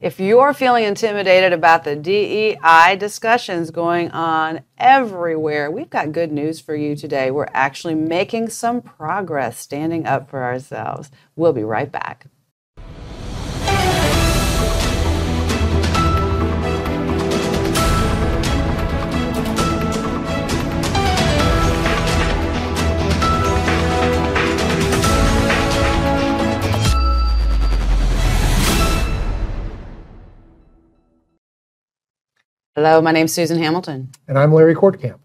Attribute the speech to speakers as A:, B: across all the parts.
A: If you're feeling intimidated about the DEI discussions going on everywhere, we've got good news for you today. We're actually making some progress standing up for ourselves. We'll be right back. Hello, my name's Susan Hamilton.
B: And I'm Larry Kortkamp.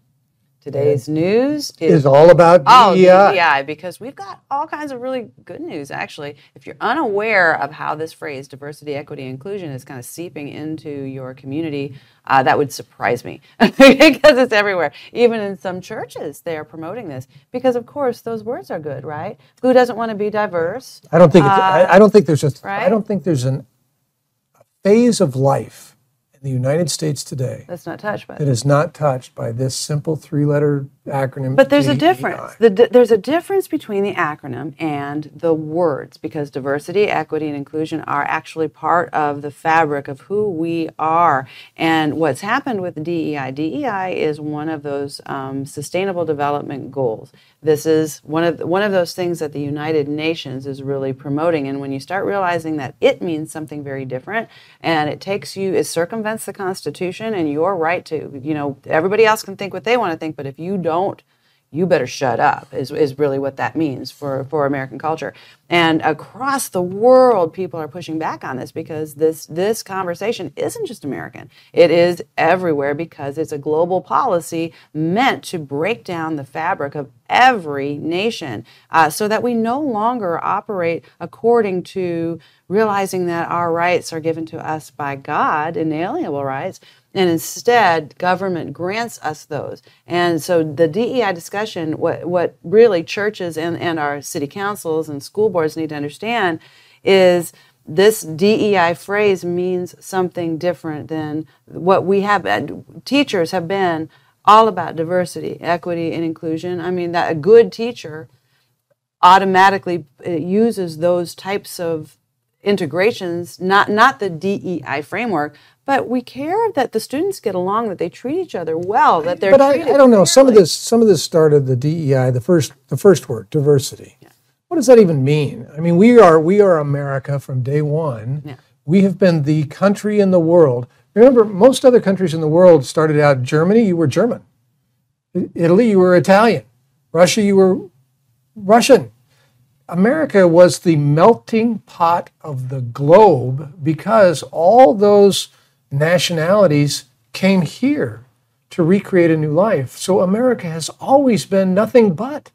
A: Today's news
B: Is all about
A: Oh,
B: DEI.
A: DEI, because we've got all kinds of really good news, actually. If you're unaware of how this phrase, diversity, equity, inclusion, is kind of seeping into your community, uh, that would surprise me because it's everywhere. Even in some churches, they are promoting this because, of course, those words are good, right? Who doesn't want to be diverse?
B: I don't think it's, I, I don't think there's just I don't think there's an, a phase of life in the United States today
A: That's not touched by
B: that is not touched by this simple three-letter acronym.
A: But there's a difference. The, there's a difference between the acronym and the words because diversity, equity, and inclusion are actually part of the fabric of who we are. And what's happened with DEI, DEI is one of those um, sustainable development goals. This is one of one of those things that the United Nations is really promoting. And when you start realizing that it means something very different, and it takes you, it circumvents the Constitution and your right to, you know, everybody else can think what they want to think, but if you don't, you better shut up is, is really what that means for, for American culture. And across the world, people are pushing back on this because this, this conversation isn't just American. It is everywhere because it's a global policy meant to break down the fabric of every nation uh, so that we no longer operate according to realizing that our rights are given to us by God, inalienable rights, and instead government grants us those. And so the DEI discussion, what, what really churches and, and our city councils and school boards need to understand is this DEI phrase means something different than what we have. Teachers have been all about diversity, equity, and inclusion. I mean, that a good teacher automatically uh, uses those types of integrations, not not the DEI framework, but we care that the students get along, that they treat each other well, that they're
B: But I, I don't know. Some of this some of this started the DEI, the first the first word, diversity. Yeah. What does that even mean? I mean, we are we are America from day one. Yeah. We have been the country in the world. Remember, most other countries in the world started out Germany, you were German. Italy, you were Italian. Russia, you were Russian. America was the melting pot of the globe because all those nationalities came here to recreate a new life. So America has always been nothing but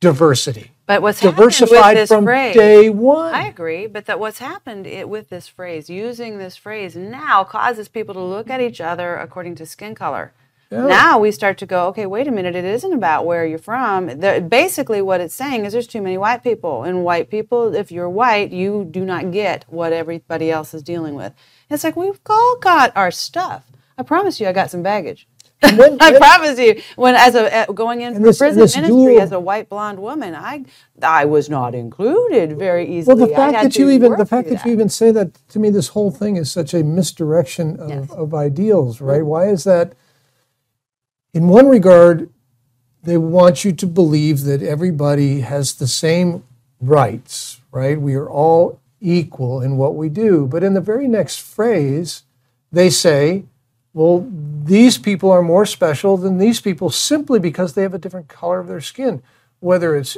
B: diversity.
A: But what's happened with
B: Diversified
A: this
B: from
A: phrase?
B: day one.
A: I agree, but that what's happened it, with this phrase, using this phrase now causes people to look at each other according to skin color. Now we start to go, okay, wait a minute, it isn't about where you're from. The, basically, what it's saying is there's too many white people. And white people, if you're white, you do not get what everybody else is dealing with. It's like we've all got our stuff. I promise you, I got some baggage.
B: when-
A: I promise you, when as a uh, going in for
B: this-
A: prison
B: this
A: ministry
B: dual-
A: as a white blonde woman, I I was not included very easily.
B: Well, the fact that you even the fact
A: through
B: that you even say that to me, this whole thing is such a misdirection of,
A: Yes.
B: of ideals, right? Why is that? In one regard, they want you to believe that everybody has the same rights, right? We are all equal in what we do. But in the very next phrase, they say, well, these people are more special than these people simply because they have a different color of their skin, whether it's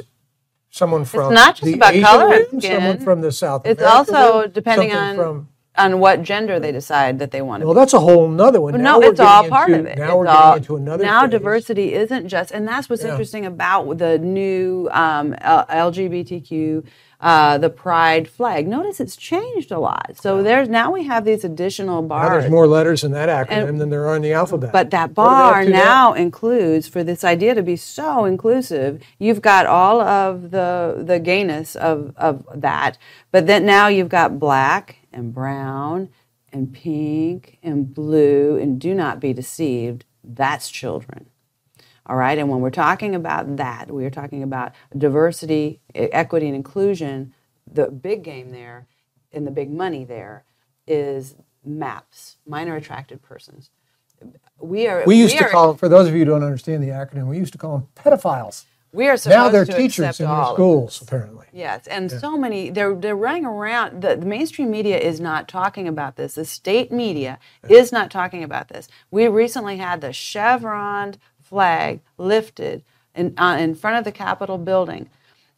B: someone from
A: not just
B: the
A: about
B: Asian
A: color of skin.
B: someone from the South
A: It's
B: America
A: also depending on
B: from
A: on what gender they decide that they want to
B: well,
A: be.
B: Well, that's a whole nother one. Now
A: no, it's all part
B: into-
A: of it.
B: Now
A: It's
B: we're
A: all-
B: getting into another.
A: Now
B: phase.
A: diversity isn't just, and that's what's interesting about the new um, LGBTQ, uh, the pride flag. Notice it's changed a lot. So there's now we have these additional bars.
B: Now there's more letters in that acronym than there are in the alphabet.
A: But that
B: What do they have
A: bar now includes, for this idea to be so inclusive, you've got all of the the gayness of, of that, but then now you've got black and brown and pink and blue, and do not be deceived, that's children. All right, and when we're talking about that, we are talking about diversity, equity, and inclusion. The big game there and the big money there is MAPS, minor attracted persons. We are.
B: We used to
A: are,
B: call them, for those of you who don't understand the acronym, we used to call them pedophiles.
A: We are supposed
B: now they're
A: to
B: teachers in
A: all
B: schools, apparently.
A: Yes, and so many they're they're running around. The, the mainstream media is not talking about this. The state media is not talking about this. We recently had the chevron flag lifted in uh, in front of the Capitol building.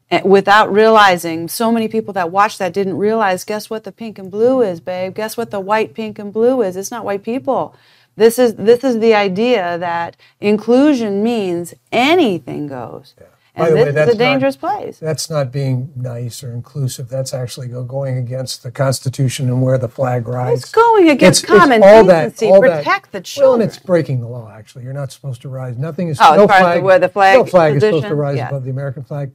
A: eh, Without realizing, so many people that watched that didn't realize. Guess what the pink and blue is, babe? Guess what the white, pink, and blue is? It's not white people. This is this is the idea that inclusion means anything goes,
B: By
A: and
B: the way,
A: this
B: that's
A: is a
B: not-
A: dangerous place.
B: That's not being nice or inclusive. That's actually going against the Constitution and where the flag rides.
A: It's going against common
B: all
A: decency.
B: all that-
A: Protect the
B: Well,
A: children.
B: and it's breaking the law. Actually, you're not supposed to rise. Nothing is.
A: Oh,
B: no
A: the-
B: flag.
A: where the flag
B: no flag is supposed to rise
A: Yeah.
B: above the American flag,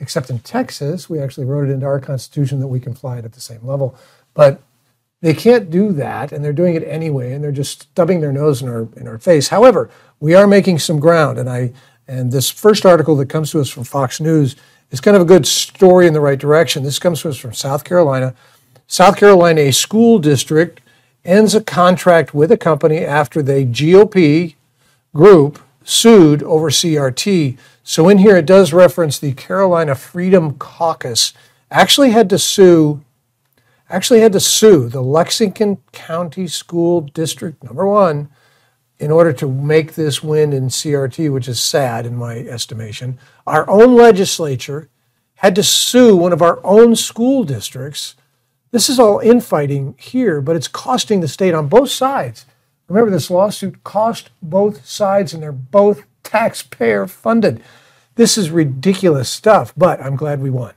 B: except in Texas. We actually wrote it into our Constitution that we can fly it at the same level. But they can't do that, and they're doing it anyway, and they're just stubbing their nose in our in our face. However, we are making some ground, and I and this first article that comes to us from Fox News is kind of a good story in the right direction. This comes to us from South Carolina. South Carolina, a school district ends a contract with a company after the GOP group sued over CRT. So in here it does reference the Carolina Freedom Caucus actually had to sue actually had to sue the Lexington County School District number 1 in order to make this win in CRT, which is sad in my estimation. Our own legislature had to sue one of our own school districts. This is all infighting here, but it's costing the state on both sides. Remember, this lawsuit cost both sides, and they're both taxpayer funded. This is ridiculous stuff, but I'm glad we won.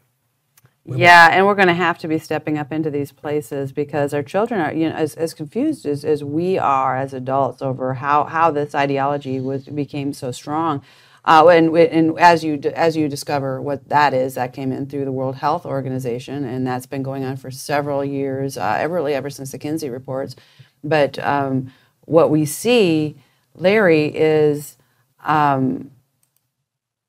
A: Yeah, and we're going to have to be stepping up into these places because our children are, you know, as, as confused as, as we are as adults over how, how this ideology was became so strong. Uh, and, and as you as you discover what that is, that came in through the World Health Organization, and that's been going on for several years, uh, really ever since the Kinsey reports. But um, what we see, Larry, is um,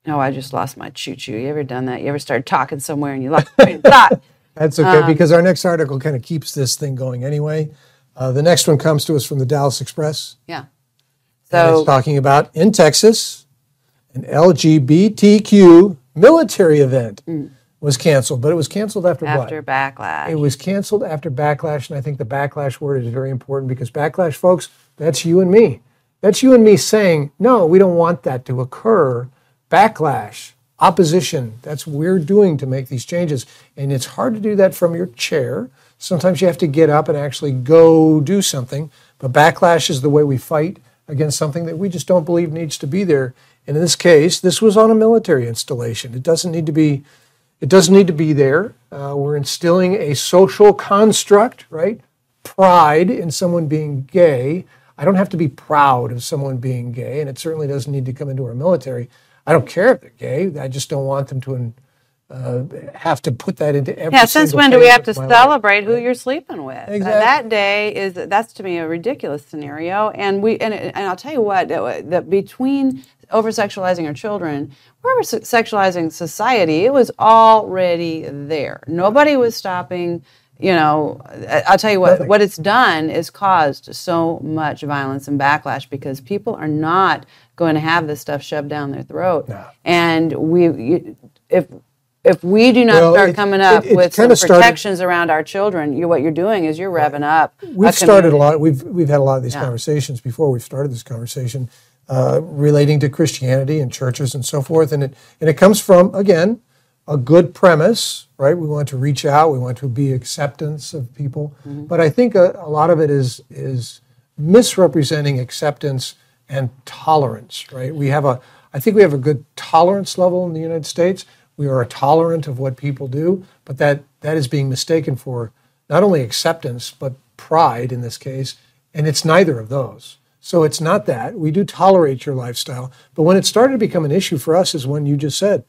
A: oh, I just lost my choo choo. You ever done that? You ever started talking somewhere and you lost your thought?
B: That's okay because our next article kind of keeps this thing going anyway. Uh, the next one comes to us from the Dallas Express.
A: Yeah. So
B: it's talking about in Texas, an LGBTQ military event was canceled, but it was canceled after,
A: after
B: what?
A: backlash,
B: It was canceled after backlash, and I think the backlash word is very important because backlash, folks, that's you and me. That's you and me saying, no, we don't want that to occur. Backlash, opposition, that's what we're doing to make these changes. And it's hard to do that from your chair. Sometimes you have to get up and actually go do something. But backlash is the way we fight against something that we just don't believe needs to be there. And in this case, this was on a military installation. It doesn't need to be it doesn't need to be there. Uh, we're instilling a social construct, right? Pride in someone being gay. I don't have to be proud of someone being gay, and it certainly doesn't need to come into our military. I don't care if they're gay. I just don't want them to uh, have to put that into every.
A: yeah. Since when do we have to
B: my life.
A: celebrate who you're sleeping with? Uh, that day is that's to me a ridiculous scenario. And we and, and I'll tell you what that, that between over sexualizing our children, we're over sexualizing society. It was already there. Nobody was stopping. You know, I'll tell you what. What it's done is caused so much violence and backlash because people are not going to have this stuff shoved down their throat.
B: No.
A: And we, if if we do not
B: Well,
A: start
B: it-
A: coming up
B: it- it
A: with some
B: kinda started-
A: protections around our children, you what you're doing is you're revving up.
B: We've started a lot. We've we've had a lot of these
A: Yeah.
B: conversations before. We've started this conversation uh, relating to Christianity and churches and so forth, and it and it comes from again a good premise, right? We want to reach out. We want to be acceptance of people,
A: Mm-hmm.
B: but I think a, a lot of it is is misrepresenting acceptance and tolerance, right? We have a I think we have a good tolerance level in the United States. We are tolerant of what people do, but that that is being mistaken for not only acceptance but pride in this case, and it's neither of those. So it's not that we do tolerate your lifestyle, but when it started to become an issue for us is when you just said,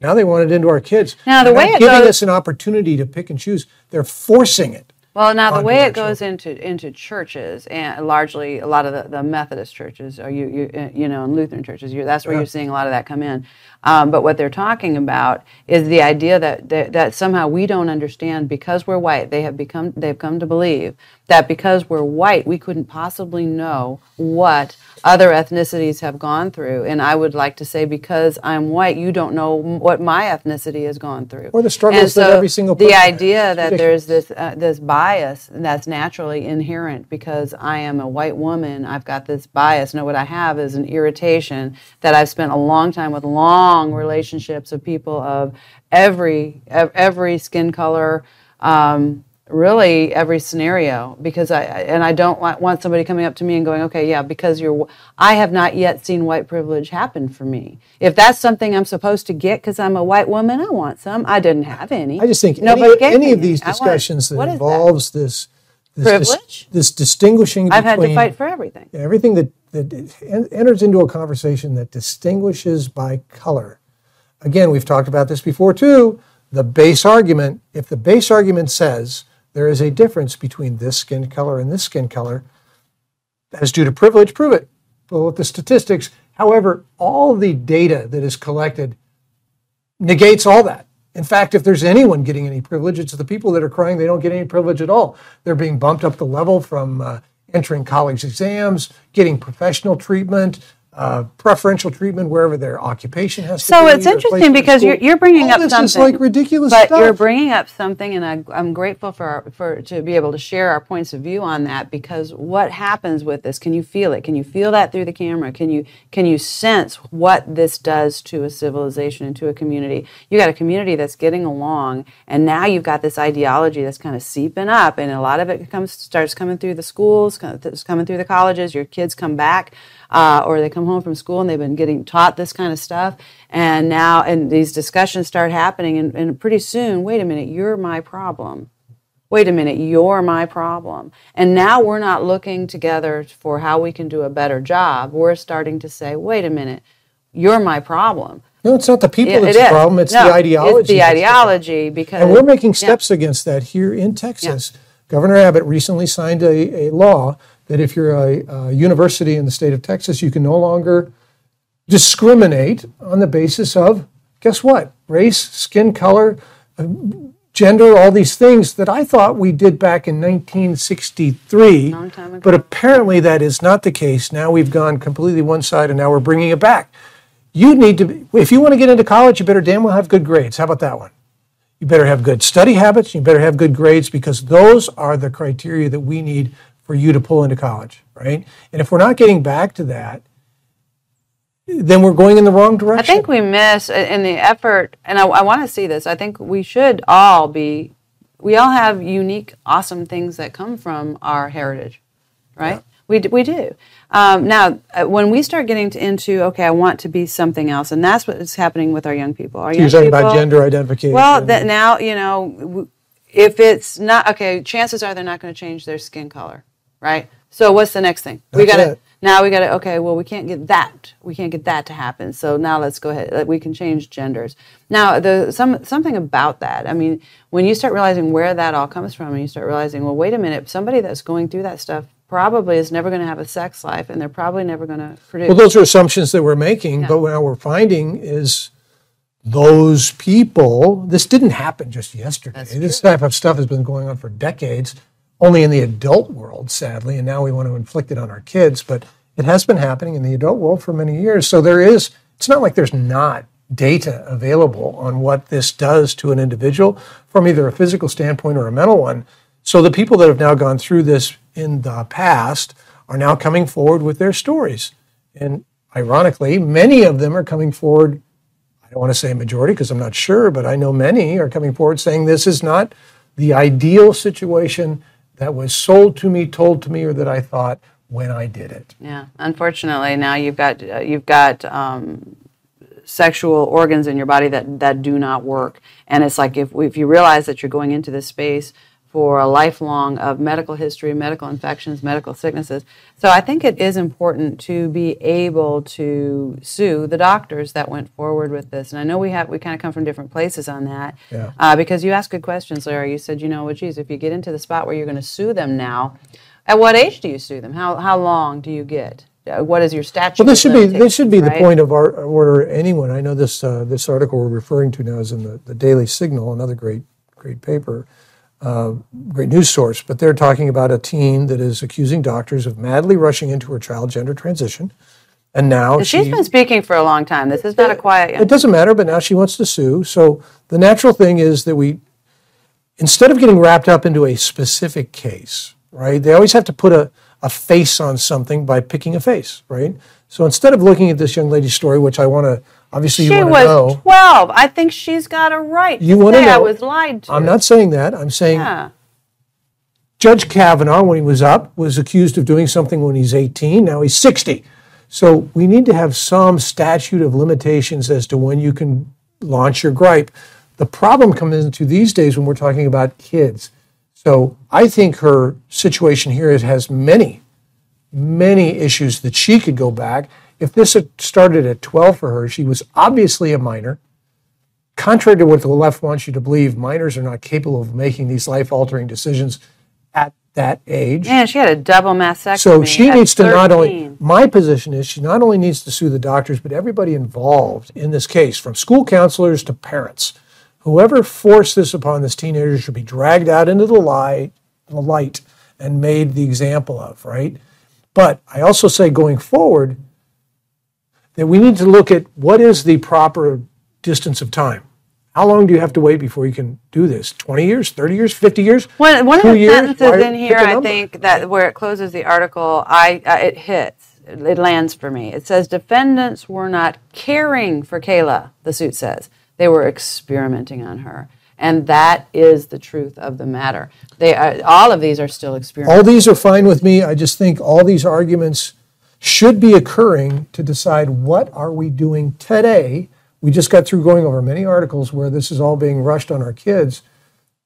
B: now they want it into our kids.
A: Now, the
B: They're
A: way it
B: giving
A: goes-
B: us an opportunity to pick and choose, they're forcing it.
A: Well, now the way it goes into into churches and largely a lot of the, the Methodist churches, or you you uh, you know, and Lutheran churches, you, that's where yeah. you're seeing a lot of that come in. Um, but what they're talking about is the idea that, that, that somehow we don't understand because we're white. They have become they've come to believe that because we're white, we couldn't possibly know what other ethnicities have gone through. And I would like to say, because I'm white, you don't know what my ethnicity has gone through.
B: Or the struggles
A: so
B: that every single
A: person. The idea that there's this uh, this bias that's naturally inherent because I am a white woman. I've got this bias. No, what I have is an irritation that I've spent a long time with long relationships of people of every every skin color. Um, really every scenario because I and I don't want somebody coming up to me and going, okay, yeah, because you're. I have not yet seen white privilege happen for me. If that's something I'm supposed to get because I'm a white woman, I want some. I didn't have any.
B: I just think Nobody any, any of these discussions want, that involves that? this. This,
A: privilege.
B: This, this distinguishing.
A: I've had to fight for everything.
B: Everything that that enters into a conversation that distinguishes by color. Again, we've talked about this before too. The base argument, if the base argument says there is a difference between this skin color and this skin color. As due to privilege, prove it. Well, with the statistics, however, all the data that is collected negates all that. In fact, if there's anyone getting any privilege, it's the people that are crying they don't get any privilege at all. They're being bumped up the level from uh, entering college exams, getting professional treatment, uh, preferential treatment wherever their occupation has
A: so
B: to
A: be. So it's interesting because you're, you're bringing
B: All
A: up something.
B: Is like ridiculous
A: but
B: stuff.
A: you're bringing up something, and I, am grateful for our, for to be able to share our points of view on that. Because what happens with this? Can you feel it? Can you feel that through the camera? Can you can you sense what this does to a civilization and to a community? You got a community that's getting along, and now you've got this ideology that's kind of seeping up, and a lot of it comes starts coming through the schools, coming through the colleges. Your kids come back uh, or they come home from school and they've been getting taught this kind of stuff. And now, and these discussions start happening, and, and pretty soon, wait a minute, you're my problem. Wait a minute, you're my problem. And now we're not looking together for how we can do a better job. We're starting to say, wait a minute, you're my problem.
B: No, it's not the people yeah, that's the problem. It's no, the ideology.
A: It's the ideology because
B: and we're making steps yeah. against that here in Texas. Yeah. Governor Abbott recently signed a, a law that if you're a, a, university in the state of Texas, you can no longer discriminate on the basis of, guess what, race, skin color, uh, gender, all these things that I thought we did back in 1963. But apparently that is not the case. Now we've gone completely one side and now we're bringing it back. You need to, be, if you want to get into college, you better damn well have good grades. How about that one? You better have good study habits. You better have good grades because those are the criteria that we need for you to pull into college, right? And if we're not getting back to that, then we're going in the wrong direction.
A: I think we miss in the effort, and I, I want to see this. I think we should all be, we all have unique, awesome things that come from our heritage, right? Yeah. We, we do. Um, now, uh, when we start getting to, into, okay, I want to be something else, and that's what's happening with our young people. Our
B: so you're talking about gender identification.
A: Well, that now, you know, if it's not, okay, chances are they're not going to change their skin color right? So what's the next thing?
B: That's we
A: got to now we got to okay. Well, we can't get that. We can't get that to happen. So now let's go ahead. We can change genders. Now the some something about that. I mean, when you start realizing where that all comes from, and you start realizing, well, wait a minute, somebody that's going through that stuff probably is never going to have a sex life, and they're probably never going to produce.
B: Well, those are assumptions that we're making, yeah. but what we're finding is those people. This didn't happen just yesterday. This type of stuff has been going on for decades only in the adult world, sadly, and now we want to inflict it on our kids, but it has been happening in the adult world for many years. So there is, it's not like there's not data available on what this does to an individual from either a physical standpoint or a mental one. So the people that have now gone through this in the past are now coming forward with their stories. And ironically, many of them are coming forward. I don't want to say majority because I'm not sure, but I know many are coming forward saying this is not the ideal situation that was sold to me, told to me, or that I thought when I did it.
A: Yeah, unfortunately, now you've got uh, you've got um, sexual organs in your body that that do not work, and it's like if if you realize that you're going into this space for a lifelong of medical history, medical infections, medical sicknesses. So I think it is important to be able to sue the doctors that went forward with this. And I know we have we kind of come from different places on that
B: Yeah.
A: uh, because you asked good questions, Larry. You said, you know, well, geez, if you get into the spot where you're going to sue them now, at what age do you sue them? How how long do you get? Uh, What is your statute?
B: Well, this should be this should be the point of our order. Anyone, I know this uh, this article we're referring to now is in the, the Daily Signal, another great great paper, uh, great news source. But they're talking about a teen that is accusing doctors of madly rushing into her child gender transition, and now
A: She's
B: she,
A: been speaking for a long time. This is not a quiet young
B: it doesn't matter, but now she wants to sue. So the natural thing is that we, instead of getting wrapped up into a specific case, right? They always have to put a, a face on something by picking a face, right? So instead of looking at this young lady's story, which I want to obviously you
A: She
B: want
A: was
B: to know,
A: 12. I think she's got a right
B: You
A: to
B: wanna
A: say I was lied to.
B: I'm not saying that. I'm saying
A: Yeah.
B: Judge Kavanaugh, when he was up, was accused of doing something when he's 18. Now he's 60. So we need to have some statute of limitations as to when you can launch your gripe. The problem comes into these days when we're talking about kids. So I think her situation here has many, many issues that she could go back. If this had started at 12 for her, she was obviously a minor. Contrary to what the left wants you to believe, minors are not capable of making these life altering decisions at that age.
A: Man, she had a double mastectomy.
B: So she needs to not only, my position is she not only needs to sue the doctors, but everybody involved in this case, from school counselors to parents. Whoever forced this upon this teenager should be dragged out into the light, the light and made the example of, right? But I also say going forward that we need to look at what is the proper distance of time. How long do you have to wait before you can do this? 20 years, 30 years, 50 years?
A: One, one of the
B: years?
A: sentences
B: Why-
A: in here, I think that where it closes the article, I uh, it hits, it lands for me. It says defendants were not caring for Kayla. The suit says they were experimenting on her, and that is the truth of the matter. They are, all of these are still experimenting.
B: All these are fine with me. I just think all these arguments should be occurring to decide what are we doing today. We just got through going over many articles where this is all being rushed on our kids.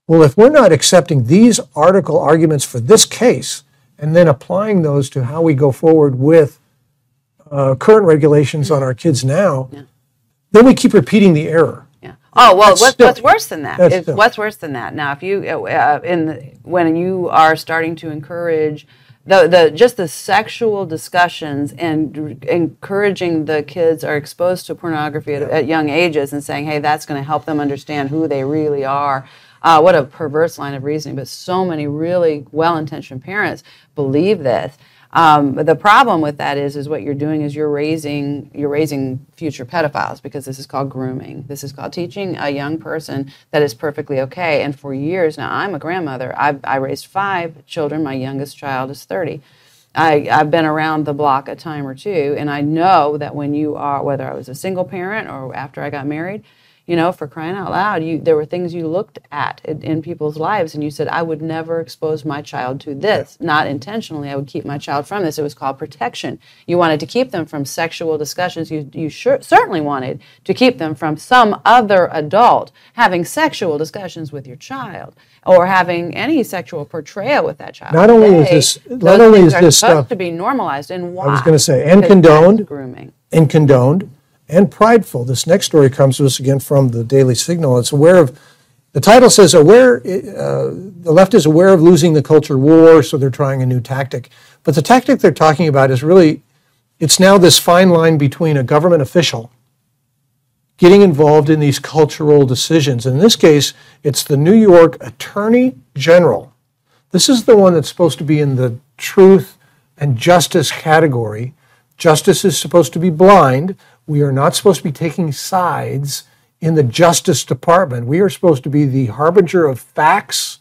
B: Well, if we're not accepting these article arguments for this case and then applying those to how we go forward with uh, current regulations on our kids now, then we keep repeating the error.
A: Yeah. Oh well, what's, what's worse than that?
B: that's
A: what's worse than that? Now, if you uh, in the, when you are starting to encourage the the just the sexual discussions and r- encouraging the kids are exposed to pornography at, at young ages and saying, hey, that's going to help them understand who they really are. Uh, what a perverse line of reasoning! But so many really well-intentioned parents believe this. Um, but the problem with that is, is what you're doing is you're raising you're raising future pedophiles because this is called grooming. This is called teaching a young person that is perfectly okay. And for years now, I'm a grandmother. I've, I raised five children. My youngest child is 30. I, I've been around the block a time or two, and I know that when you are, whether I was a single parent or after I got married, you know, for crying out loud, you there were things you looked at in, in people's lives, and you said, "I would never expose my child to this. Not intentionally, I would keep my child from this." It was called protection. You wanted to keep them from sexual discussions. You you sure, certainly wanted to keep them from some other adult having sexual discussions with your child or having any sexual portrayal with that child.
B: Not only is this- not only is this
A: supposed
B: stuff-
A: to be normalized, and why?
B: I was going to say, and condoned,
A: grooming.
B: and condoned and prideful. This next story comes to us again from the Daily Signal. It's aware of, the title says, aware, uh, the left is aware of losing the culture war, so they're trying a new tactic. But the tactic they're talking about is really, it's now this fine line between a government official getting involved in these cultural decisions. In this case, it's the New York Attorney General. This is the one that's supposed to be in the truth and justice category. Justice is supposed to be blind. We are not supposed to be taking sides in the Justice Department. We are supposed to be the harbinger of facts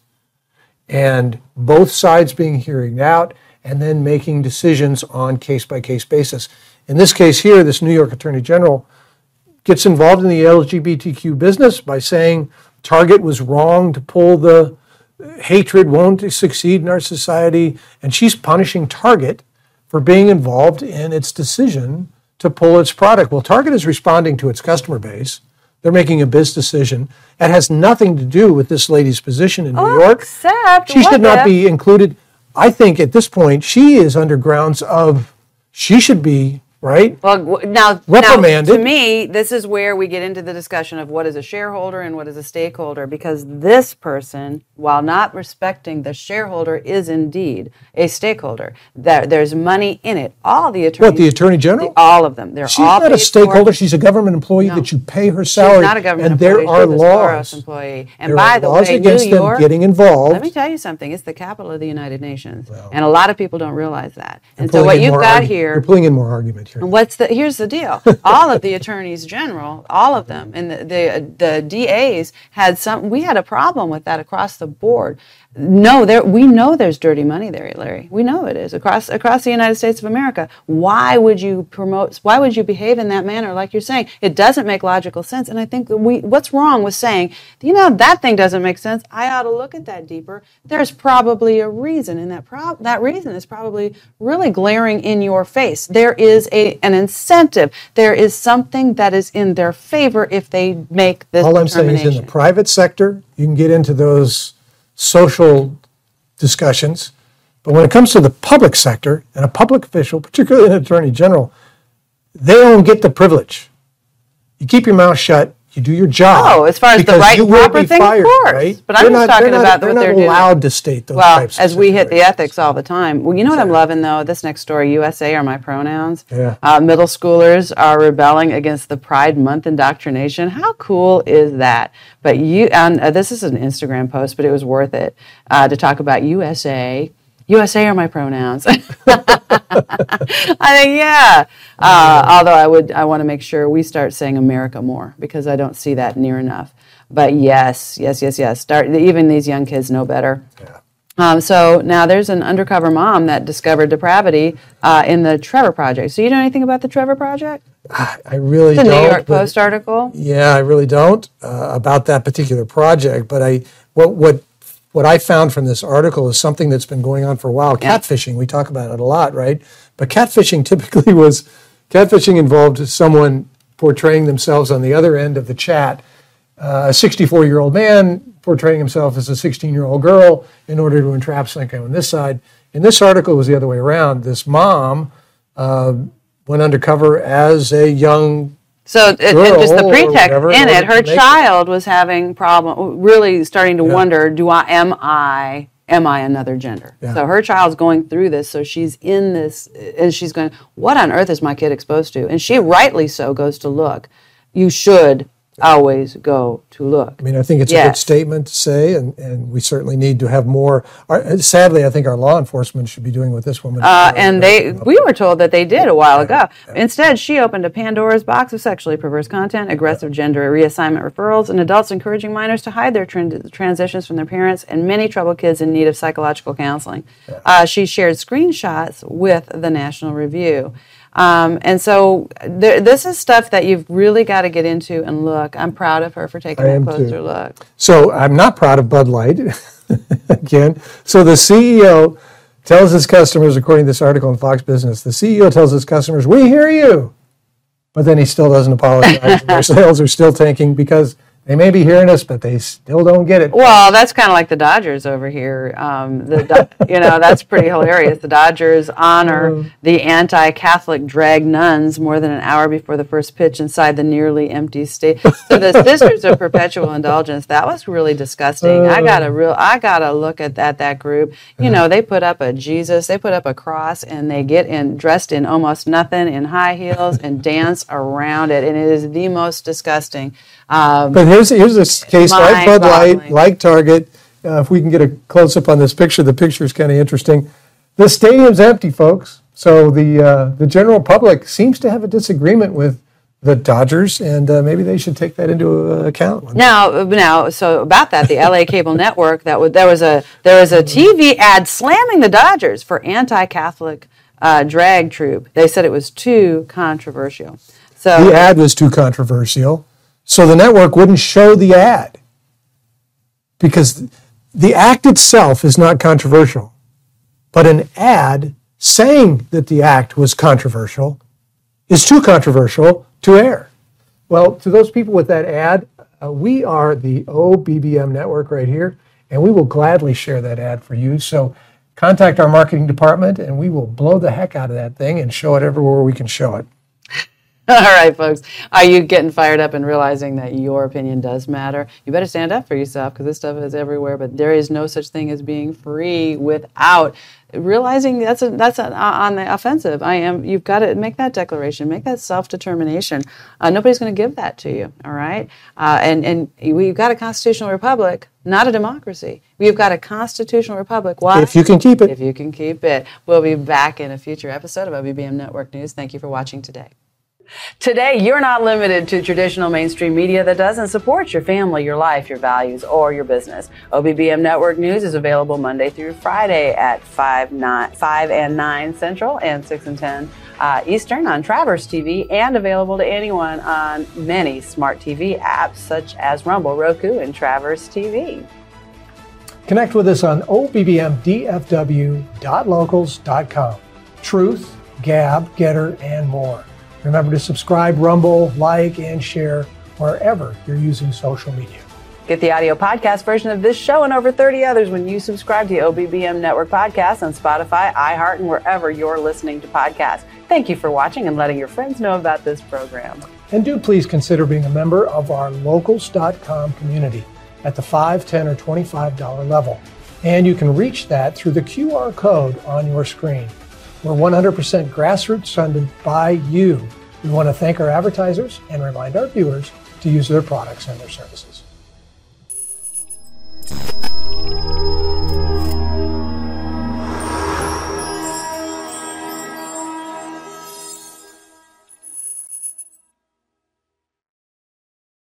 B: and both sides being hearing out and then making decisions on case by case basis. In this case here, this New York Attorney General gets involved in the LGBTQ business by saying Target was wrong to pull the hatred won't succeed in our society, and she's punishing Target for being involved in its decision to pull its product. Well, Target is responding to its customer base. They're making a biz decision that has nothing to do with this lady's position in New
A: Oh,
B: York.
A: except
B: She should not
A: if-
B: be included. I think at this point, she is under grounds of, she should be, right?
A: Well, now,
B: Reprimanded.
A: now, to me, this is where we get into the discussion of what is a shareholder and what is a stakeholder, because this person, while not respecting the shareholder, is indeed a stakeholder. That there's money in it. All the attorneys,
B: What, the Attorney General?
A: all of them, they're
B: She's
A: all
B: not a
A: paid for.
B: stakeholder. She's a government employee that you pay her salary.
A: She's not a government
B: and
A: employee.
B: there are
A: She's a Soros
B: laws.
A: employee. And
B: There
A: by
B: are
A: the
B: laws
A: way,
B: against
A: New
B: them
A: York,
B: getting involved.
A: Let me tell you something. It's the capital of the United Nations, and a lot of people don't realize that. And so what you've got
B: argu-
A: here.
B: You're pulling in more argument here.
A: What's the? Here's the deal. all of the attorneys general, all of them, and the, the the DAs had some. We had a problem with that across the board. No, there we know there's dirty money there, Larry. We know it is across across the United States of America. Why would you promote? Why would you behave in that manner, like you're saying? It doesn't make logical sense. And I think we. What's wrong with saying, you know, that thing doesn't make sense. I ought to look at that deeper. There's probably a reason, and that prob that reason is probably really glaring in your face. There is a an incentive. There is something that is in their favor if they make this
B: All I'm saying is in the private sector, you can get into those social discussions. But when it comes to the public sector and a public official, particularly an attorney general, they don't get the privilege. You keep your mouth shut. You do your job.
A: Oh, as far as the right proper thing, of course.
B: Right?
A: But I'm
B: They're
A: just
B: not-
A: talking
B: they're
A: about
B: not, they're
A: what they're doing.
B: allowed to state those
A: Well,
B: types. of
A: as we hit the ethics all the time. Well, you know what I'm loving though? This next story, USA are my pronouns.
B: Yeah.
A: Uh, middle schoolers are rebelling against the Pride Month indoctrination. How cool is that? But you, and uh, this is an Instagram post, but it was worth it uh, to talk about USA. USA are my pronouns. I think yeah. Uh, although I would, I want to make sure we start saying America more because I don't see that near enough. But yes, yes, yes, yes. Start even these young kids know better. Um, so now there's an undercover mom that discovered depravity uh, in the Trevor Project. So you know anything about the Trevor Project?
B: I really
A: The
B: don't.
A: The New York Post article.
B: Yeah, I really don't uh, about that particular project. But I what what what I found from this article is something that's been going on for a while. Catfishing. We talk about it a lot, right? But catfishing typically was catfishing involved someone portraying themselves on the other end of the chat. Uh, a 64 year old man portraying himself as a 16 year old girl in order to entrap someone on this side. In this article, was the other way around. This mom uh, went undercover as a young
A: So it, and just the
B: oh,
A: pretext
B: whatever,
A: in it, her
B: make it.
A: child was having problem, really starting to wonder, do I am I am I another gender?
B: Yeah.
A: So her child's going through this, so she's in this, and she's going, what on earth is my kid exposed to? And she rightly so goes to look. You should always go to look.
B: I mean, I think it's a good statement to say, and, and we certainly need to have more. Our, sadly, I think our law enforcement should be doing what this woman.
A: Uh, and they, we were told that they did a while ago. Instead, she opened a Pandora's box of sexually perverse content, aggressive gender reassignment referrals, and adults encouraging minors to hide their tran- transitions from their parents, and many troubled kids in need of psychological counseling. Uh, she shared screenshots with the National Review. Um, and so th- this is stuff that you've really got to get into and look. I'm proud of her for taking
B: I am
A: closer
B: too.
A: look.
B: So I'm not proud of Bud Light again. So the CEO tells his customers, according to this article in Fox Business, the CEO tells his customers, "We hear you," but then he still doesn't apologize. Their sales are still tanking because they may be hearing us, but they still don't get it.
A: Well, that's kind of like the Dodgers over here. Um, the, you know, that's pretty hilarious. The Dodgers honor mm-hmm. the anti-Catholic drag nuns more than an hour before the first pitch inside the nearly empty state. So the Sisters of Perpetual Indulgence, that was really disgusting. I got a mm. real, I got to look at that that group. You mm-hmm. know, they put up a Jesus, they put up a cross, and they get in dressed in almost nothing in high heels and dance around it, and it is the most disgusting. Um,
B: But here's here's this case like Bud Light, like Target. Uh, if we can get a close up on this picture, the picture is kind of interesting. The stadium's empty, folks. So the uh, the general public seems to have a disagreement with the Dodgers, and uh, maybe they should take that into uh, account.
A: Now, now, so about that, the LA cable network that was there was a there was a TV ad slamming the Dodgers for anti-Catholic uh, drag troupe. They said it was too controversial. So
B: The ad was too controversial, so the network wouldn't show the ad because the act itself is not controversial, but an ad saying that the act was controversial is too controversial to air. Well, to those people with that ad, uh, we are the OBBM network right here, and we will gladly share that ad for you. So contact our marketing department, and we will blow the heck out of that thing and show it everywhere we can show it.
A: All right, folks. Are you getting fired up and realizing that your opinion does matter? You better stand up for yourself because this stuff is everywhere. But there is no such thing as being free without realizing that's a, that's a, on the offensive. I am. You've got to make that declaration, make that self determination. Uh, nobody's going to give that to you. All right. Uh, and and we've got a constitutional republic, not a democracy. We've got a constitutional republic. Why?
B: If you can keep it.
A: If you can keep it. We'll be back in a future episode of OBBM Network News. Thank you for watching today. Today, you're not limited to traditional mainstream media that doesn't support your family, your life, your values, or your business. OBBM Network News is available Monday through Friday at 5, 9, 5 and 9 Central and 6 and 10 uh, Eastern on Traverse TV and available to anyone on many smart TV apps such as Rumble, Roku, and Traverse TV.
B: Connect with us on obbmdfw.locals.com. Truth, Gab, GETTR, and more. Remember to subscribe, rumble, like, and share wherever you're using social media.
A: Get the audio podcast version of this show and over 30 others when you subscribe to the OBBM Network Podcast on Spotify, iHeart, and wherever you're listening to podcasts. Thank you for watching and letting your friends know about this program.
B: And do please consider being a member of our locals.com community at the $5, 10 or $25 level. And you can reach that through the QR code on your screen. We're 100% grassroots funded by you. We want to thank our advertisers and remind our viewers to use their products and their services.